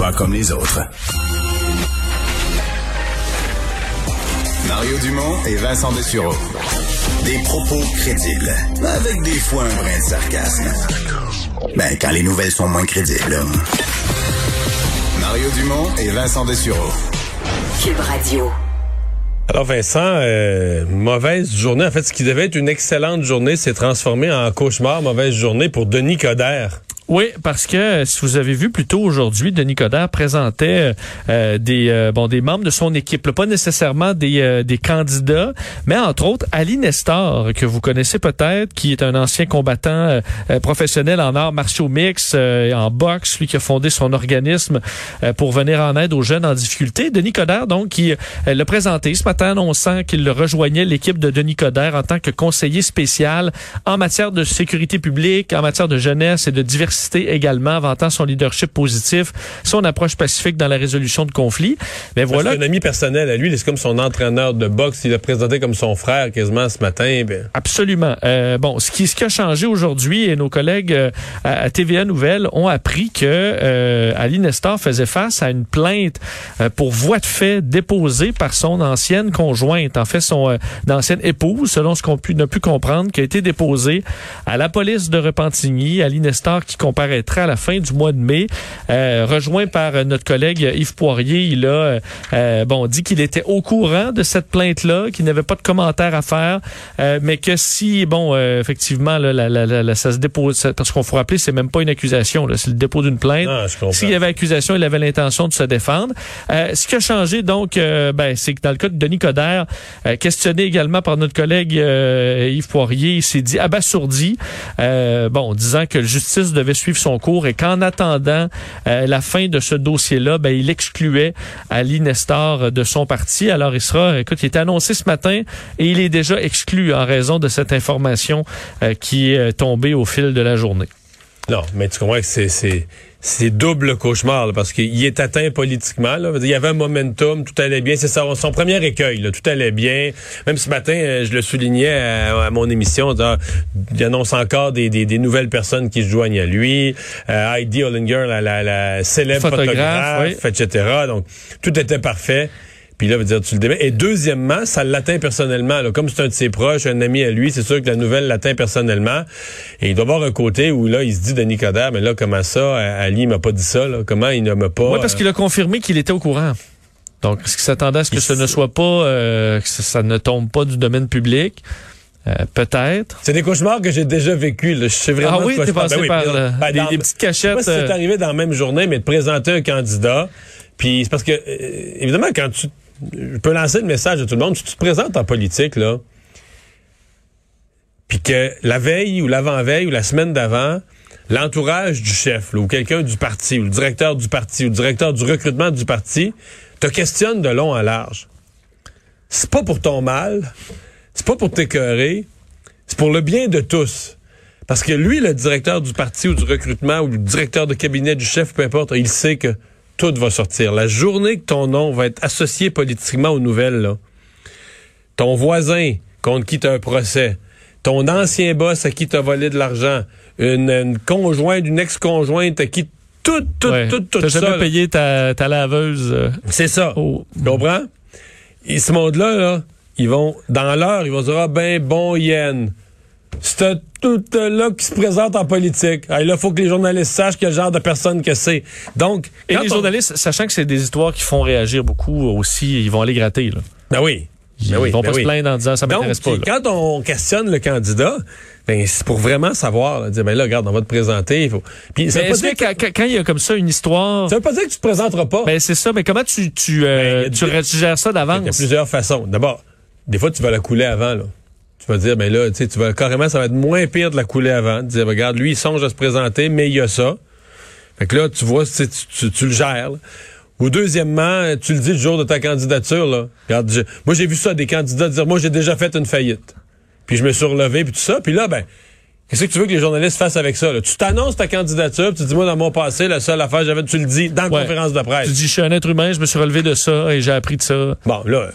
Pas comme les autres. Mario Dumont et Vincent Dessureau. Des propos crédibles, avec des fois un brin de sarcasme. Ben, quand les nouvelles sont moins crédibles. là. Mario Dumont et Vincent Dessureau. Cube Radio. Alors Vincent, euh, mauvaise journée. En fait, ce qui devait être une excellente journée s'est transformé en cauchemar, mauvaise journée pour Denis Coderre. Oui, parce que euh, si vous avez vu plus tôt aujourd'hui, Denis Coderre présentait euh, des euh, bon des membres de son équipe, pas nécessairement des, euh, des candidats, mais entre autres Ali Nestor que vous connaissez peut-être, qui est un ancien combattant euh, euh, professionnel en arts martiaux mix, euh, en boxe, lui qui a fondé son organisme euh, pour venir en aide aux jeunes en difficulté. Denis Coderre donc qui euh, l'a présenté ce matin, annonçant qu'il le rejoignait l'équipe de Denis Coderre en tant que conseiller spécial en matière de sécurité publique, en matière de jeunesse et de diversité également, vantant son leadership positif, son approche pacifique dans la résolution de conflits. Mais voilà. C'est un ami personnel à lui, c'est comme son entraîneur de boxe, il l'a présenté comme son frère quasiment ce matin. ben, Absolument. Euh, bon, ce qui, ce qui a changé aujourd'hui, et nos collègues euh, à, TVA Nouvelles ont appris que euh, Ali Nestor faisait face à une plainte pour voie de fait déposée par son ancienne conjointe, en fait son ancienne épouse, selon ce qu'on pu, a pu comprendre, qui a été déposée à la police de Repentigny. Ali Nestor qui comparaîtra à la fin du mois de mai, euh, rejoint par euh, notre collègue Yves Poirier. Il a euh, bon dit qu'il était au courant de cette plainte-là, qu'il n'avait pas de commentaires à faire, euh, mais que si bon effectivement là, la, la, la- la- ça se dépose parce qu'on faut rappeler c'est même pas une accusation, c'est le dépôt d'une plainte. S'il y avait accusation, il avait l'intention de se défendre. Ce qui a changé donc, ben, c'est que dans le cas de Denis Coderre, questionné également par notre collègue Yves Poirier, il s'est dit abasourdi, bon, disant que la justice devait suivre son cours et qu'en attendant euh, la fin de ce dossier-là, ben, il excluait Ali Nestor de son parti. Alors il sera, écoute, il est annoncé ce matin et il est déjà exclu en raison de cette information euh, qui est tombée au fil de la journée. Non, mais tu comprends que c'est c'est double cauchemar là, parce qu'il est atteint politiquement. Là. Il y avait un momentum, tout allait bien. C'est son, premier écueil, là, tout allait bien. Même ce matin, euh, je le soulignais à, à mon émission, ah, il annonce encore des, des, des nouvelles personnes qui se joignent à lui. Euh, Heidi Hollinger, la, la, la célèbre Photographe, photographe, etc. Donc, tout était parfait. Puis là, veut dire, tu le démets. Et deuxièmement, ça l'atteint personnellement. là. Comme c'est un de ses proches, un ami à lui, c'est sûr que la nouvelle l'atteint personnellement. Et il doit avoir un côté où là, il se dit, Denis Coderre, mais là, comment ça, Ali m'a pas dit ça, là? Comment il ne m'a pas... Oui, parce qu'il a confirmé qu'il était au courant. Donc, est-ce qu'il s'attendait à ce que Il ce ne soit pas, euh, que ça, ne tombe pas du domaine public? Euh, Peut-être. C'est des cauchemars que j'ai déjà vécu. Là. Je sais vraiment Ah oui, de t'es passé Ben oui, par ben, des- dans- des petites Je sais pas cachettes, si c'est euh. arrivé dans la même journée, mais de présenter un candidat. Puis c'est parce que, euh, évidemment, quand tu... Je peux lancer le message à tout le monde. Si tu te présentes en politique, là, puis que la veille ou l'avant-veille ou la semaine d'avant, l'entourage du chef, ou quelqu'un du parti, ou le directeur du parti, ou le directeur du recrutement du parti, te questionne de long en large. C'est pas pour ton mal, c'est pas pour t'écœurer, c'est pour le bien de tous. Parce que lui, le directeur du parti ou du recrutement ou le directeur de cabinet du chef, peu importe, il sait que tout va sortir. La journée que ton nom va être associé politiquement aux nouvelles, là, ton voisin contre qui tu as un procès, ton ancien boss à qui tu as volé de l'argent, une, une conjointe, une ex-conjointe à qui tout, tout, Ouais. tout, tout T'as ça. jamais payé ta, ta laveuse. euh, c'est ça. Tu comprends? Et ce monde-là, là, ils vont, dans l'heure, ils vont dire, ah ben, bon yen. C'est tout euh, là qui se présente en politique. Ah, là, faut que les journalistes sachent quel genre de personne que c'est. Donc, Et les on- journalistes, sachant que c'est des histoires qui font réagir beaucoup aussi, ils vont aller gratter. Là. Ben oui. Ils Ben oui, vont ben pas oui. se plaindre en disant ça m'intéresse pas. là. quand on questionne le candidat, ben, c'est pour vraiment savoir, là, dire, ben là, regarde, on va te présenter. Il faut... Puis, ça Mais est-ce dire que que, quand, il y a comme ça une histoire, ça veut pas dire que tu te présenteras pas. ben c'est ça. Mais comment tu tu, euh, il y a tu, des- tu gères ça Il y a d'avance? plusieurs façons. D'abord, des fois, tu vas la couler avant, là. Tu vas dire, ben là, tu sais, tu vas carrément, ça va être moins pire de la couler avant. Dire, ben, regarde, lui, il songe à se présenter, mais il y a ça. Fait que là, tu vois, tu, tu, tu le gères. là. Ou deuxièmement, tu le dis le jour de ta candidature. Là. Regarde, je- moi, j'ai vu ça, des candidats dire, moi, j'ai déjà fait une faillite. Puis je me suis relevé, puis tout ça. Puis là, ben, qu'est-ce que tu veux que les journalistes fassent avec ça? là? Tu t'annonces ta candidature, puis tu dis, moi, dans mon passé, la seule affaire, j'avais, tu le dis dans la Ouais. conférence de presse. Tu dis, je suis un être humain, je me suis relevé de ça et j'ai appris de ça. Bon, là,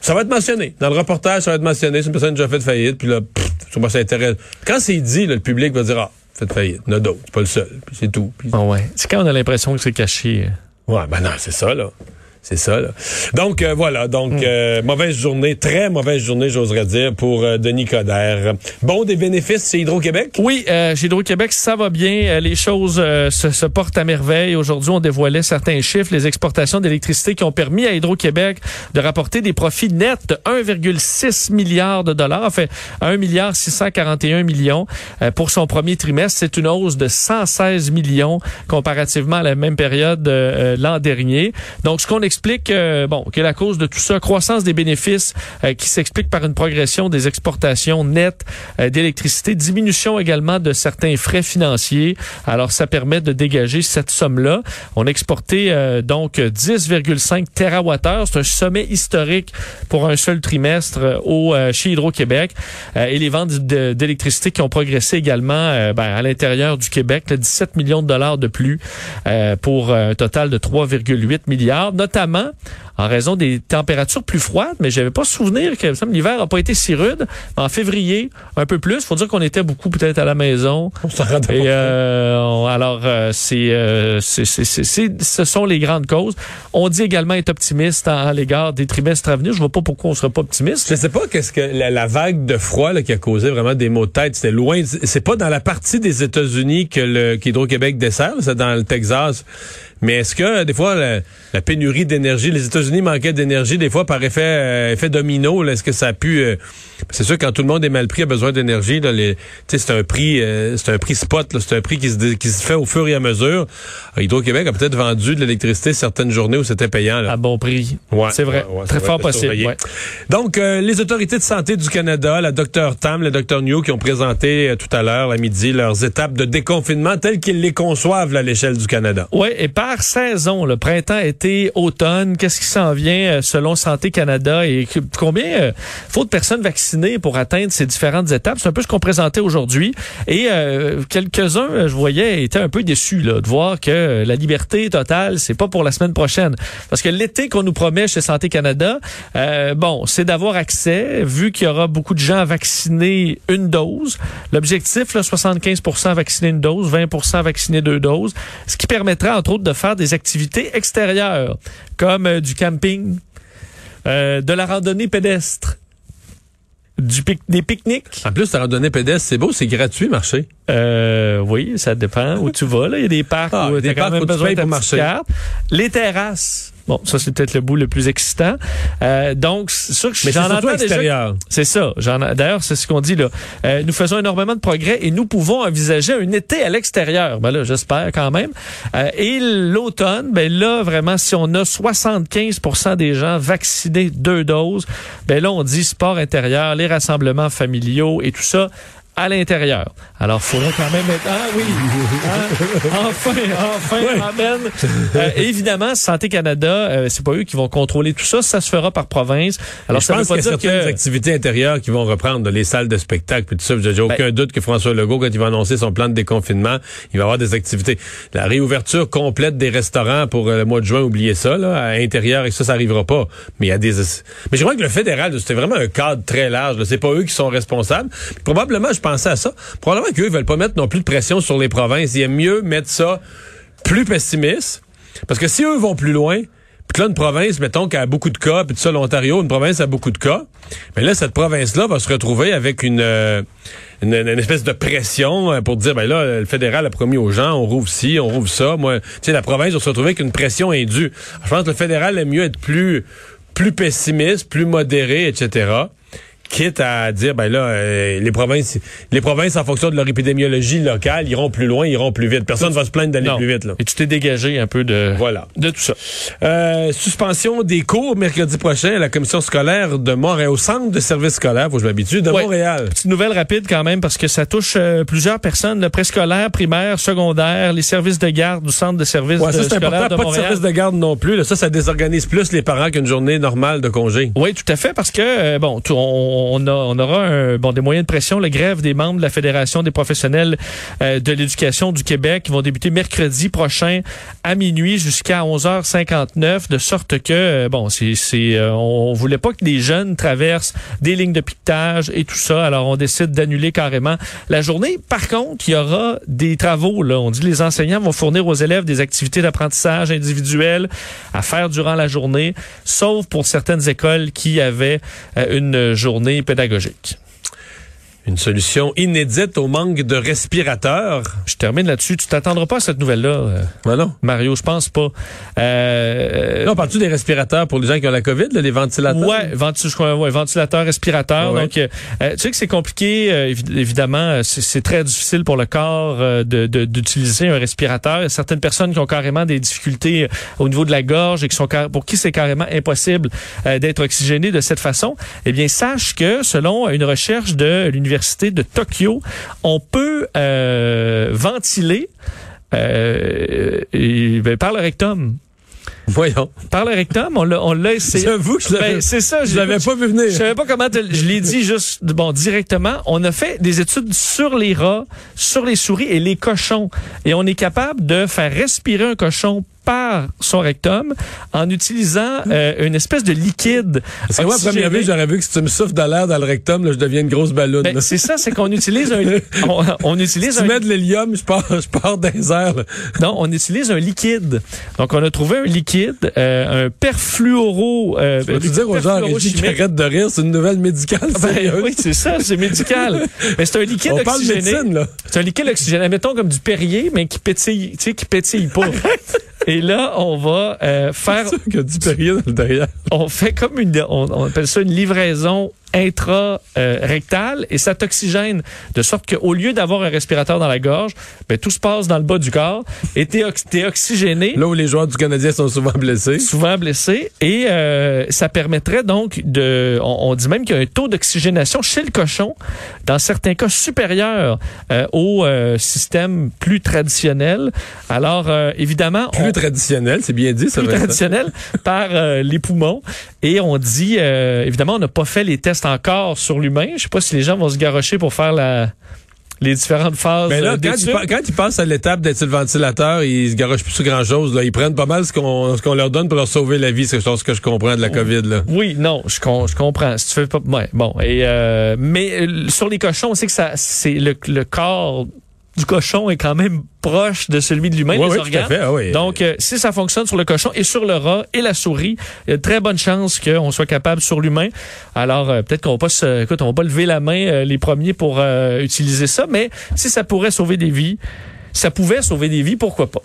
ça va être mentionné. Dans le reportage, ça va être mentionné. C'est une personne qui a déjà fait faillite. Puis là, pff, ça ça intéresse. Quand c'est dit, là, le public va dire, ah, fait faillite. Il y en a d'autres. C'est pas le seul. Puis c'est tout. Puis- Ah ouais. C'est quand on a l'impression que c'est caché. Ouais, ben non, c'est ça, là. C'est ça, là. Donc, euh, voilà. Donc, euh, mauvaise journée, très mauvaise journée, j'oserais dire, pour euh, Denis Coderre. Bon, des bénéfices chez Hydro-Québec? Oui, euh, chez Hydro-Québec, ça va bien. Euh, Les choses euh, se, se portent à merveille. Aujourd'hui, on dévoilait certains chiffres, les exportations d'électricité qui ont permis à Hydro-Québec de rapporter des profits nets de 1,6 milliard de dollars, en fait 1 milliard 641 millions pour son premier trimestre. C'est une hausse de 116 millions comparativement à la même période l'an dernier. Donc, ce qu'on explique, euh, bon, que la cause de tout ça, croissance des bénéfices euh, qui s'explique par une progression des exportations nettes euh, d'électricité, diminution également de certains frais financiers. Alors, ça permet de dégager cette somme-là. On a exporté donc 10,5 TWh. C'est un sommet historique pour un seul trimestre au chez Hydro-Québec. Et les ventes d'électricité qui ont progressé également ben, à l'intérieur du Québec, là, 17 millions de dollars de plus pour un total de 3,8 milliards, notamment main en raison des températures plus froides, mais j'avais pas souvenir que l'hiver a pas été si rude. En février, un peu plus. Faut dire qu'on était beaucoup peut-être à la maison. On Et euh, on- alors, euh, c'est, euh, c'est, c'est, c'est- ce sont les grandes causes. On dit également être optimiste à, à l'égard des trimestres à venir. Je vois pas pourquoi on serait pas optimiste. Je sais pas qu'est-ce que la, la vague de froid là, qui a causé vraiment des maux de tête, c'était loin. C'est pas dans la partie des États-Unis que le qu'Hydro-Québec dessert, c'est dans le Texas. Mais est-ce que des fois la, la pénurie d'énergie, les États-Unis manquaient d'énergie des fois par effet euh, effet domino, est-ce que ça a pu euh, c'est sûr quand tout le monde est mal pris a besoin d'énergie c'est un prix euh, c'est un prix spot c'est un prix qui se dé- qui se fait au fur et à mesure. Hydro-Québec a peut-être vendu de l'électricité certaines journées où c'était payant là. À bon prix. Ouais, c'est vrai. ouais, ouais, ça Très fort possible. Donc, les autorités de santé du Canada, la Dr Tam, le Dr New, qui ont présenté tout à l'heure, à midi, leurs étapes de déconfinement telles qu'ils les conçoivent là, à l'échelle du Canada. Oui, et par saison, le printemps, été, automne, qu'est-ce qui s'en vient euh, selon Santé Canada et combien euh, faut de personnes vaccinées pour atteindre ces différentes étapes? C'est un peu ce qu'on présentait aujourd'hui. Et euh, quelques-uns, je voyais, étaient un peu déçus là, de voir que la liberté totale, c'est pas pour la semaine prochaine. Parce que l'été qu'on nous promet chez Santé Canada, bon, c'est d'avoir accès, vu qu'il y aura beaucoup de gens vaccinés une dose. L'objectif, là, 75% vaccinés une dose, 20% vaccinés deux doses, ce qui permettra, entre autres, de faire des activités extérieures, comme euh, du camping, euh, de la randonnée pédestre, du pic- des pique-niques. En plus, la randonnée pédestre, c'est beau, c'est gratuit, marcher. Euh, oui, ça dépend où tu vas. Là. Il y a des parcs Ah, où des tu as quand même besoin de pour marcher. carte. Les terrasses. Bon, ça, c'est peut-être le bout le plus excitant. Euh, donc, c'est sûr que j'en entends déjà c'est ça. J'en- D'ailleurs, c'est ce qu'on dit là. Euh, nous faisons énormément de progrès et nous pouvons envisager un été à l'extérieur. Ben là, j'espère quand même. Euh, et l'automne, ben là, vraiment, si on a 75% des gens vaccinés deux doses, ben là, on dit sport intérieur, les rassemblements familiaux et tout ça à l'intérieur. Alors, faudrait quand même être... Ah oui! Ah, enfin, enfin, amen! Euh, évidemment, Santé Canada, euh, c'est pas eux qui vont contrôler tout ça. Ça se fera par province. Alors, je ça pense qu'il y a certaines que... activités intérieures qui vont reprendre, les salles de spectacle, puis tout ça. J'ai j'ai aucun Ben- doute que François Legault, quand il va annoncer son plan de déconfinement, il va avoir des activités. La réouverture complète des restaurants pour euh, le mois de juin, oubliez ça, là, à l'intérieur, et ça, ça arrivera pas. Mais il y a des... Mais je crois que le fédéral, c'était vraiment un cadre très large. C'est pas eux qui sont responsables. Probablement, je pensais à ça, probablement qu'eux, ils veulent pas mettre non plus de pression sur les provinces. Il aime mieux mettre ça plus pessimiste. Parce que si eux vont plus loin, puis là, une province, mettons, qui a beaucoup de cas, puis tout ça, l'Ontario, une province a beaucoup de cas, mais là, cette province-là va se retrouver avec une, euh, une espèce de pression euh, pour dire, ben là, le fédéral a promis aux gens, on rouvre ci, on rouvre ça. Moi, tu sais, la province va se retrouver avec une pression indue. Je pense que le fédéral aime mieux être plus, plus pessimiste, plus modéré, etc., quitte à dire, ben là, euh, les provinces, les provinces, en fonction de leur épidémiologie locale, iront plus loin, iront plus vite. Personne ne va se plaindre d'aller plus vite. Là. Et tu t'es dégagé un peu de, Voilà. de tout ça. Euh, suspension des cours mercredi prochain à la commission scolaire de Montréal, au centre de services scolaires, faut que je m'habitue, de Ouais. Montréal. Petite nouvelle rapide quand même parce que ça touche euh, plusieurs personnes, le préscolaire, primaire, secondaire, les services de garde du centre de services Ouais, ça de c'est important, de pas de Montréal. service de garde non plus. Là. Ça, ça désorganise plus les parents qu'une journée normale de congé. Oui, tout à fait, parce que euh, bon, on, on on aura des moyens de pression. Le grève des membres de la Fédération des professionnels euh, de l'éducation du Québec qui vont débuter mercredi prochain à minuit jusqu'à 11h59, de sorte que euh, bon, euh, on voulait pas que les jeunes traversent des lignes de piquetage et tout ça. Alors on décide d'annuler carrément la journée. Par contre, il y aura des travaux. On dit les enseignants vont fournir aux élèves des activités d'apprentissage individuelles à faire durant la journée, sauf pour certaines écoles qui avaient une journée pédagogique. Une solution inédite au manque de respirateurs. Je termine là-dessus. Tu t'attendras pas à cette nouvelle-là, euh, Ben non. Mario. Je pense pas. Euh, Là, on parle-tu des respirateurs pour les gens qui ont la COVID, là, les ventilateurs? Ouais, venti- je crois, ouais, ventilateur, respirateur. Ouais. Donc, euh, euh, tu sais que c'est compliqué. euh, évi- évidemment, euh, c'est très difficile pour le corps euh, de- de- d'utiliser un respirateur. Il y a certaines personnes qui ont carrément des difficultés euh, au niveau de la gorge et qui sont pour qui c'est carrément impossible euh, d'être oxygéné de cette façon. Eh bien, sache que selon une recherche de l'université de Tokyo, on peut euh, ventiler euh, et, ben, par le rectum. Voyons. Par le rectum, on l'a on l'a essayé. J'avoue que je l'avais Ben, c'est ça, je l'avais pas vu venir. je savais pas comment te, je l'ai dit juste bon directement. On a fait des études sur les rats, sur les souris et les cochons et on est capable de faire respirer un cochon par son rectum en utilisant euh, une espèce de liquide. Parce que moi, à première vue, j'aurais vu que si tu me souffles de l'air dans le rectum, là, je deviens une grosse ballonne. Ben, c'est ça, c'est qu'on utilise un on, on utilise tu un mets de l'hélium, je pars, je pars dans les airs. là. Non, on utilise un liquide. Donc, on a trouvé un liquide, euh, un perfluoro. Euh, Tu dire aux gens, Régis, qui arrêtent de rire, c'est une nouvelle médicale, Ben, oui, c'est ça, c'est médical. Mais c'est un liquide On oxygéné. C'est un liquide oxygéné, mettons comme du Perrier, mais qui pétille, tu sais, qui pétille pas. Et là, on va euh, faire, C'est sûr qu'il y a du derrière. on fait comme une, on, on appelle ça une livraison intra-rectale et ça t'oxygène de sorte qu'au lieu d'avoir un respirateur dans la gorge, ben, tout se passe dans le bas du corps et t'es, ox- oxygéné. Là où les joueurs du Canadien sont souvent blessés. souvent blessé et euh, ça permettrait donc de on, on dit même qu'il y a un taux d'oxygénation chez le cochon dans certains cas supérieur euh, au euh, système plus traditionnel alors évidemment on- Plus traditionnel, c'est bien dit, ça plus traditionnel par les poumons et on dit évidemment on n'a pas fait les tests encore sur l'humain je sais pas si les gens vont se garrocher pour faire la les différentes phases Mais euh, là, quand d'études. ils, quand ils passent à l'étape d'être le ventilateur, ils se garochent plus sur grand-chose. là. Ils prennent pas mal ce qu'on ce qu'on leur donne pour leur sauver la vie. C'est ce que je comprends de la COVID. Là. Oui, non, je, com- je comprends. Si tu fais pas, ouais, bon. Et euh, mais euh, sur les cochons, on sait que ça, c'est le, le corps du cochon est quand même proche de celui de l'humain, Oui, les oui, tout organes. à fait, ah oui. Donc, euh, si ça fonctionne sur le cochon et sur le rat et la souris, il y a de très bonnes chances qu'on soit capable sur l'humain. Alors, euh, peut-être qu'on va pas se, écoute, on va pas lever la main euh, les premiers pour utiliser ça, mais si ça pourrait sauver des vies, ça pouvait sauver des vies, pourquoi pas?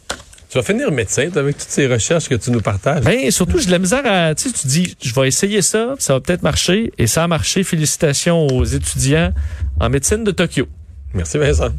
Tu vas finir médecin avec toutes ces recherches que tu nous partages. Ben, surtout, j'ai de la misère à, tu sais, tu dis, je vais essayer ça, ça va peut-être marcher, et ça a marché. Félicitations aux étudiants en médecine de Tokyo. Merci Vincent.